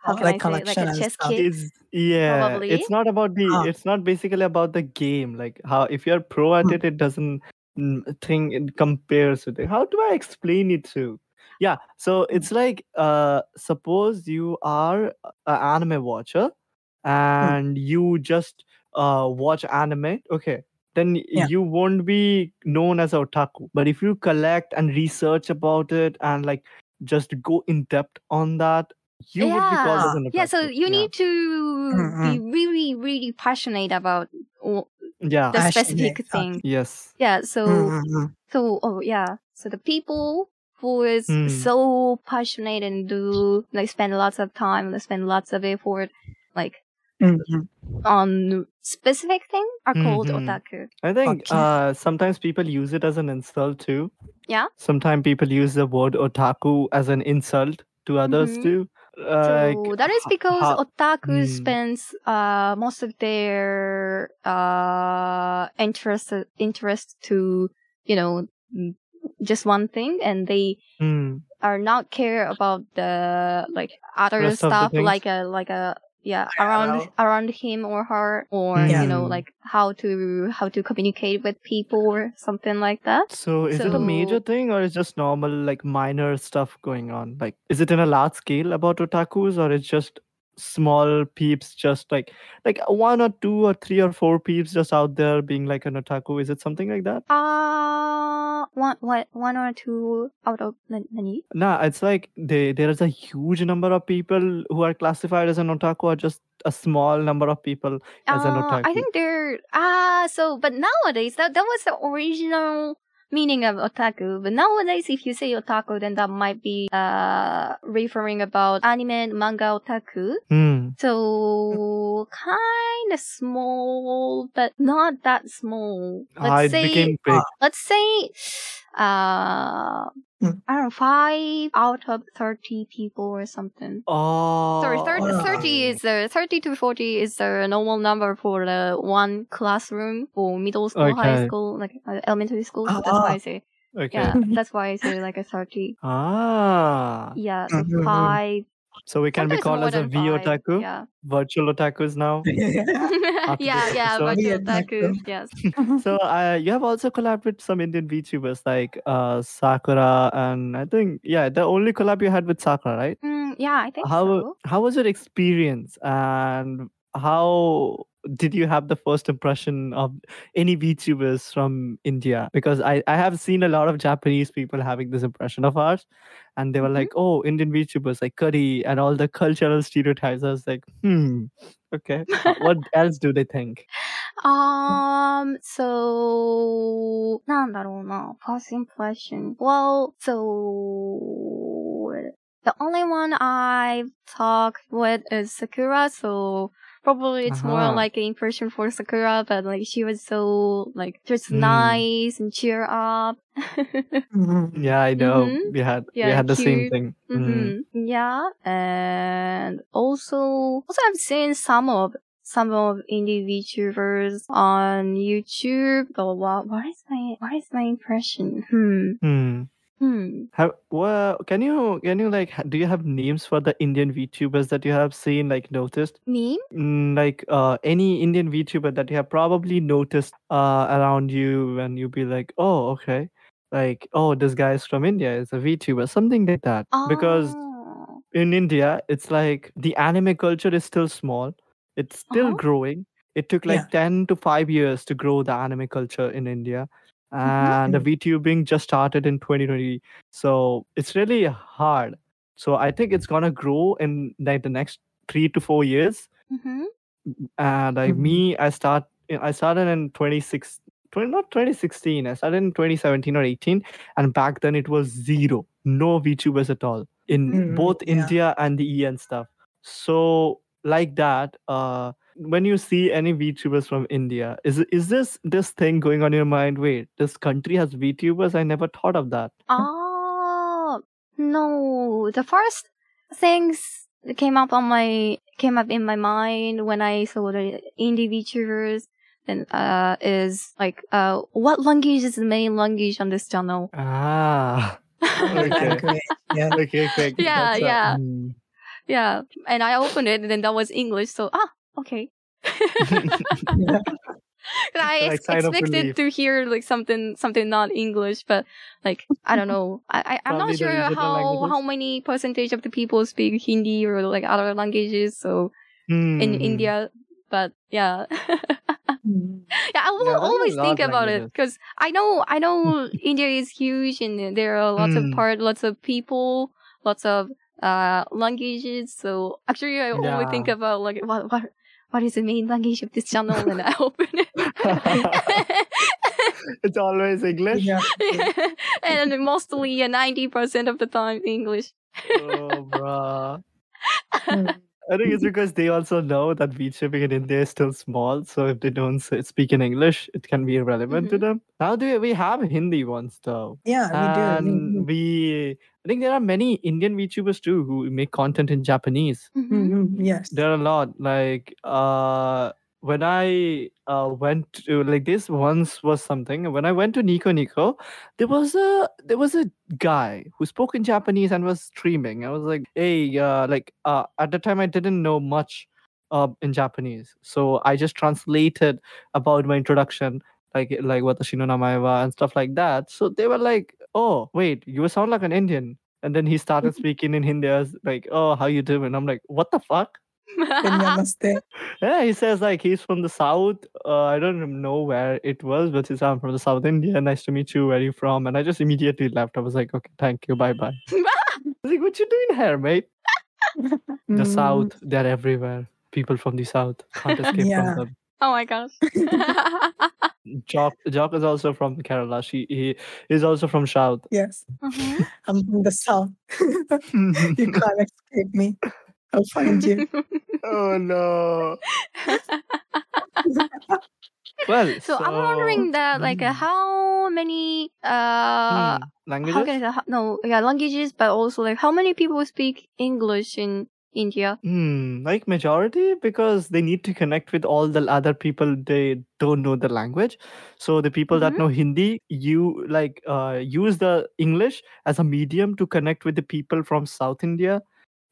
how can like I say, like collection a chess stuff. kit. It's yeah. Probably. It's not about the. Ah. It's not basically about the game. Like how if you're pro at Hmm. it, it doesn't mm, think it compares with it. How do I explain it to? Yeah. So Hmm. it's like uh, suppose you are an anime watcher, Hmm. and you just uh watch anime. Okay. Then Yeah. you won't be known as a otaku. But if you collect and research about it and like just go in depth on that, you would be called as yeah, an otaku. yeah. So you Yeah. need to be really, really passionate about o- Yeah. the Passionate, specific okay. thing. Yes. Yeah. So Mm-hmm. So, oh yeah. So the people who is Hmm. so passionate and do like spend lots of time, they spend lots of effort, like Mm-hmm. on specific thing are called Mhm. otaku. I think Okay. uh, sometimes people use it as an insult too. Yeah. Sometimes people use the word otaku as an insult to others Mhm. too. So that is because how- otaku Hmm. spends uh most of their uh interest interest to you know mm, just one thing, and they Hmm. are not care about the like other Rest stuff like a like a yeah around know. around him or her or Yeah. you know like how to how to communicate with people or something like that So is it a major thing or is just normal like minor stuff going on? Like is it in a large scale about otakus or it's just small peeps just like like one or two or three or four peeps just out there being like an otaku? Is it something like that? uh one what one or two out of many? Nah, it's like they, there is a huge number of people who are classified as an otaku or just a small number of people as an Uh, otaku. I think they're ah so but nowadays that that was the original meaning of otaku but nowadays if you say otaku then that might be uh referring about anime and manga otaku Hmm. So kind of small, but not that small. Ah, Let's it say, became big. let's say, uh, Hmm. I don't know, five out of thirty people or something. Oh, Sorry, 30, Oh. 30 is the 30 to 40 is the normal number for the one classroom for middle school, high school, like uh, elementary school. So that's why I say, Okay. yeah, that's why I say like a 30. Ah, Yeah, so Mhm. five. So we can be called as a than V otaku, Yeah. virtual otakus now. (laughs) (laughs) After yeah, yeah, episode. virtual Otaku. otaku. Yes. (laughs) So uh, you have also collabed with some Indian VTubers like uh, Sakura, and I think yeah, the only collab you had with Sakura, right? Mm, yeah, I think how so. how was your experience, and how did you have the first impression of any VTubers from India? Because I I have seen a lot of Japanese people having this impression of ours, and they were Mhm. like, oh, Indian VTubers like Curry and all the cultural stereotypes. I was like, hmm, okay, uh, what (laughs) else do they think? Um, so, なんだろうな, first impression. Well, so, the only one I've talked with is Sakura, so probably it's more Uh-huh. like an impression for Sakura, but like she was so, like, just Mm. nice and cheer up. (laughs) Yeah, I know. Mhm. We had we had the same thing. Mm. hmm Yeah, and also, also I've seen some of some of indie VTubers on YouTube. But what what is my what is my impression? Hmm. Hmm. Hmm. Have well, can you can you like do you have names for the Indian VTubers that you have seen like noticed? Me? Mm, like uh any Indian VTuber that you have probably noticed uh around you and you'll be like, oh okay, like oh this guy is from India, is a VTuber, something like that. Because Oh. in India, it's like the anime culture is still small. It's still Uh-huh. growing. It took like Yeah. 10 to 5 years to grow the anime culture in India. And the Mhm. VTubing just started in 2020. So it's really hard. So I think it's gonna grow in like the next three to four years. Mm-hmm. And like Mhm. me, I start I started in 26 20, not 2016. I started in 2017 or 18. And back then it was zero. No VTubers at all in Mhm, both yeah. India and the EN stuff. So like that, uh when you see any VTubers from India, is is this this thing going on in your mind? Wait, this country has VTubers? I never thought of that. Oh no! The first things that came up on my came up in my mind when I saw the indie VTubers then uh is like uh what language is the main language on this channel? Ah. (laughs) Okay. Language, yeah. Okay, okay. Yeah, that's a- yeah. mm. Yeah, and I opened it and then that was English. So ah okay. (laughs) (laughs) Yeah. I ex- expected to hear like something something not English, but like I don't know. I, I I'm not sure how languages. how many percentage of the people speak Hindi or like other languages. So in Hmm. India, but yeah, Mhm. (laughs) yeah. I will Yeah, there are a always think about it because I know I know India is huge and there are lots of Hmm. part, lots of people, lots of uh languages. So actually, I always think about like what what what is the main language of this channel, and I open it. (laughs) it's always English. Yeah. (laughs) and mostly uh, 90% of the time English. Oh, bruh. (laughs) I think it's because they also know that VTubing in India is still small. So if they don't speak in English, it can be irrelevant to Mhm. them. Now do we have Hindi ones though. Yeah, we do. we And do. we, I think there are many Indian VTubers too who make content in Japanese. Mhm. Mhm, Yes. There are a lot. Like uh when I uh went to like this once was something. When I went to Nico Nico, there was a there was a guy who spoke in Japanese and was streaming. I was like, hey, uh like uh at the time I didn't know much uh in Japanese. So I just translated about my introduction, like like watashi no namae wa and stuff like that. So they were like, Oh, wait, you sound like an Indian. And then he started (laughs) speaking in Hindi. I was like, Oh, how you doing? I'm like, what the fuck? Namaste. (laughs) Yeah, he says like he's from the south. Uh, I don't know where it was, but he said I'm from the South India. Nice to meet you. Where are you from? And I just immediately left. I was like, okay, thank you, bye bye. (laughs) Like, what you doing here, mate? The Mm, South, they're everywhere. People from the South can't escape Yeah. from them. oh my gosh. Jock, Jock is also from Kerala. She he is also from South. Yes. Mhm. (laughs) I'm from the south. (laughs) you can't escape me. I'll find you. (laughs) oh no. Well, so, I'm wondering that like uh, Hmm. how many uh Hmm, languages. how can I say how- no yeah languages but also like how many people speak English in India? Hmm, like majority because they need to connect with all the other people they don't know the language. So the people that Mhm. know Hindi, you like uh, use the English as a medium to connect with the people from South India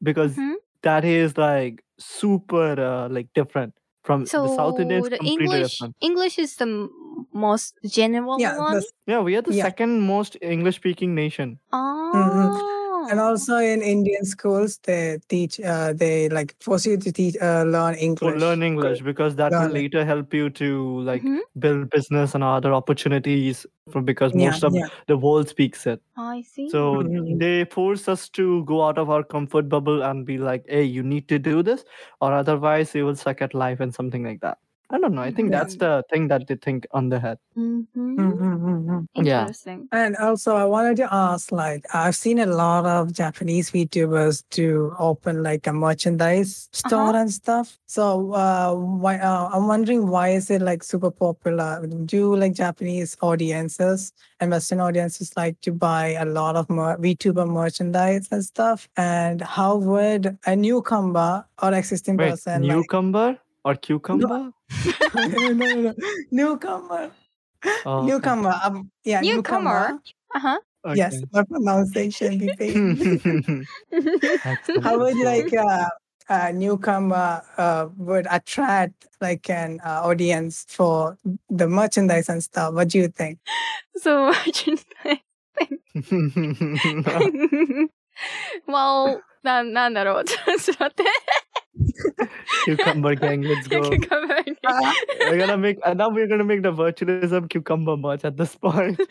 because Mhm. that is like super uh, like different from So the South Indians. the completely English different. English is the m- most general Yeah. one. that's- Yeah, we are the Yeah. second most English speaking nation. Oh. And also in Indian schools, they teach, uh, they like force you to teach, uh, learn To English. learn English because that will Learn it. later help you to like Mhm. build business and other opportunities for because Yeah, most of yeah. the world speaks it. I see. So Mhm. they force us to go out of our comfort bubble and be like, hey, you need to do this, or otherwise you will suck at life and something like that. I don't know. I think that's Mhm. the thing that they think on the head. Mhm. Mhm, mhm, mhm. Yeah. Interesting. And also, I wanted to ask, like, I've seen a lot of Japanese VTubers to open like a merchandise store and stuff. So, uh, why? Uh, I'm wondering why is it like super popular? Do like Japanese audiences and Western audiences like to buy a lot of mer- VTuber merchandise and stuff? And how would a newcomer or existing Wait, person like, newcomer or cucumber? (laughs) no, no, no, newcomer, Oh, okay. newcomer, um, yeah, Newcomer? Uh huh. Yes, Okay. my pronunciation be paid. Excellent. How would like uh, a newcomer uh, would attract like an uh, audience for the merchandise and stuff? What do you think? so merchandise. (laughs) (laughs) well, な、なんだろう。ちょっと待って。 Cucumber gang, let's go. Cucumber gang. We're gonna make and now we're gonna make the virtualism cucumber merch at this point. (laughs)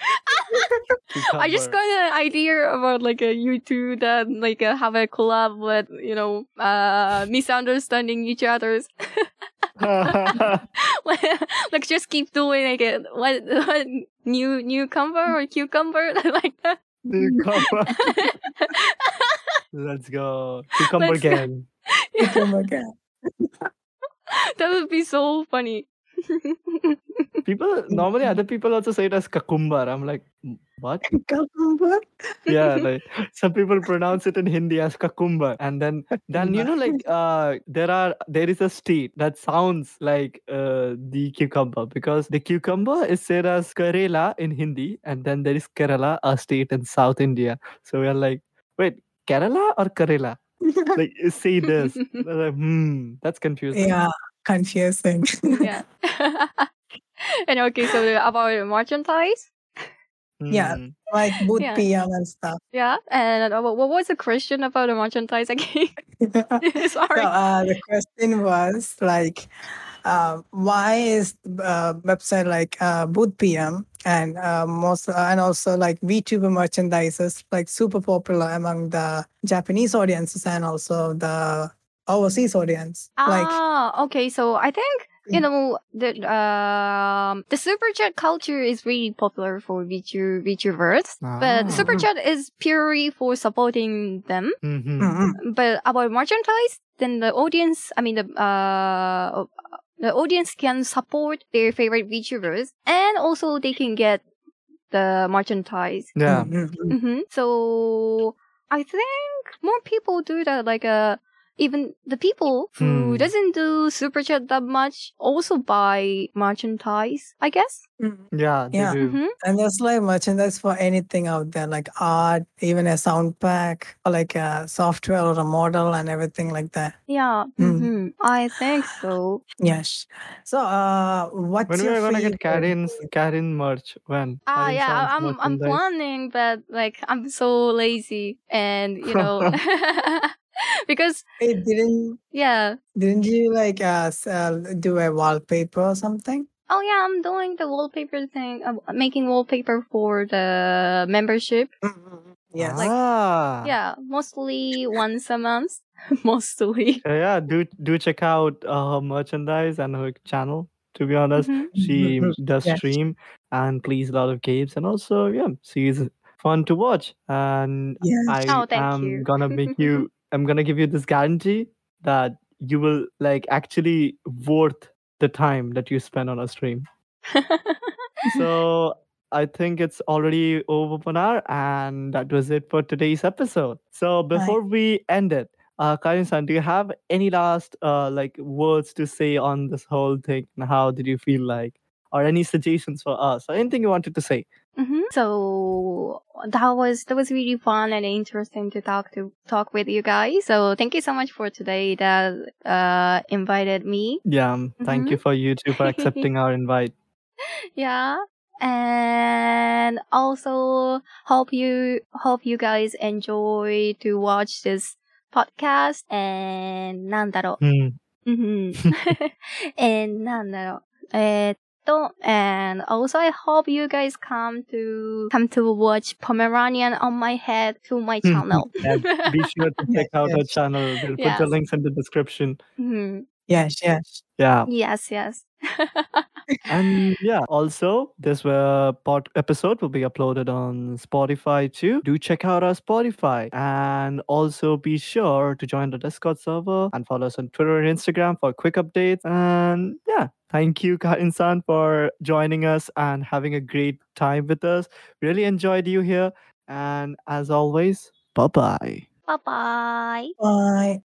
I just got an idea about like a YouTube that like uh, have a collab with you know uh misunderstanding each other's (laughs) like (laughs) just keep doing like a, what what new newcomer or cucumber like that. Cucumber. Let's go. Cucumber Let's go. Gang. Oh my god. that would be so funny. (laughs) People normally other people also say it as kakumbar. I'm like, "Mm, what? (laughs) Cucumber. yeah, like some people pronounce it in Hindi as kakumbar, and then then you know like uh there are there is a state that sounds like uh the cucumber because the cucumber is said as Karela in Hindi, and then there is Kerala, a state in South India. So we're like, wait, Kerala or Karela? (laughs) Like say this. (laughs) Like, hmm, that's confusing. yeah, confusing. (laughs) yeah. and okay, so about merchandise. Yeah. Hmm. like Booth Yeah. PM and stuff. Yeah, and uh, what what was the question about the merchandise again? so Sorry. uh, the question was like, uh, why is uh, website like uh, Booth PM and uh, most and also like VTuber merchandises like super popular among the Japanese audiences and also the overseas audience. Like ah, okay. So I think you Mm. know the um the super chat culture is really popular for VTuber VTubers, but Ah. super chat is purely for supporting them. Mhm. mm-mm. But about merchandise, then the audience, I mean the uh the audience can support their favorite VTubers, and also they can get the merchandise. Yeah. Mm-mm. hmm So I think more people do that. Like uh, even the people who Hmm. doesn't do super chat that much also buy merchandise. I guess. Mm. Yeah, they Yeah. do. hmm And there's like merchandise for anything out there, like art, even a sound pack, or like a software or a model and everything like that. Yeah. Mm. hmm I think so. Yes. So, uh, what's When your we're gonna get favorite- Karin's Karin merch? When? Ah, Karin yeah. I- I'm I'm planning, but like I'm so lazy, and you know, (laughs) (laughs) because it didn't yeah. didn't you like uh, s- uh do a wallpaper or something? Oh yeah, I'm doing the wallpaper thing. I'm making wallpaper for the membership. Yes. Like- ah. Yeah, mostly once a month. (laughs) mostly. Uh, yeah, do do check out uh, her merchandise and her channel. To be honest, Mhm. she Mhm. does Yes. stream and plays a lot of games, and also yeah, she's fun to watch. And Yes. I oh, am you. gonna make you. (laughs) I'm gonna give you this guarantee that you will like actually worth the time that you spend on a stream. (laughs) so I think it's already over for now, and that was it for today's episode. So before we end it, uh, Karin-san, do you have any last uh like words to say on this whole thing? And how did you feel like, or any suggestions for us, or anything you wanted to say? hmm So that was that was really fun and interesting to talk to talk with you guys. So thank you so much for today that uh invited me. Yeah, um, thank you for you too for (laughs) accepting our invite. Yeah. And also hope you hope you guys enjoy to watch this podcast and なんだろう Hmm. うん。えー、な(laughs) んだろう。えーっ と、and also I hope you guys come to, come to watch Pomeranian on my head to my channel. (laughs) And be sure to check out (laughs) our Yes. channel. We'll put the links in the description. Mhm. Yes. Yes. Yeah. Yes, yes. (laughs) and yeah also this uh, pod episode will be uploaded on spotify too. Do check out our spotify. And also be sure to join the discord server and follow us on twitter and instagram for quick updates. And yeah thank you karin-san for joining us and having a great time with us. Really enjoyed you here. And as always bye bye Bye bye. Bye.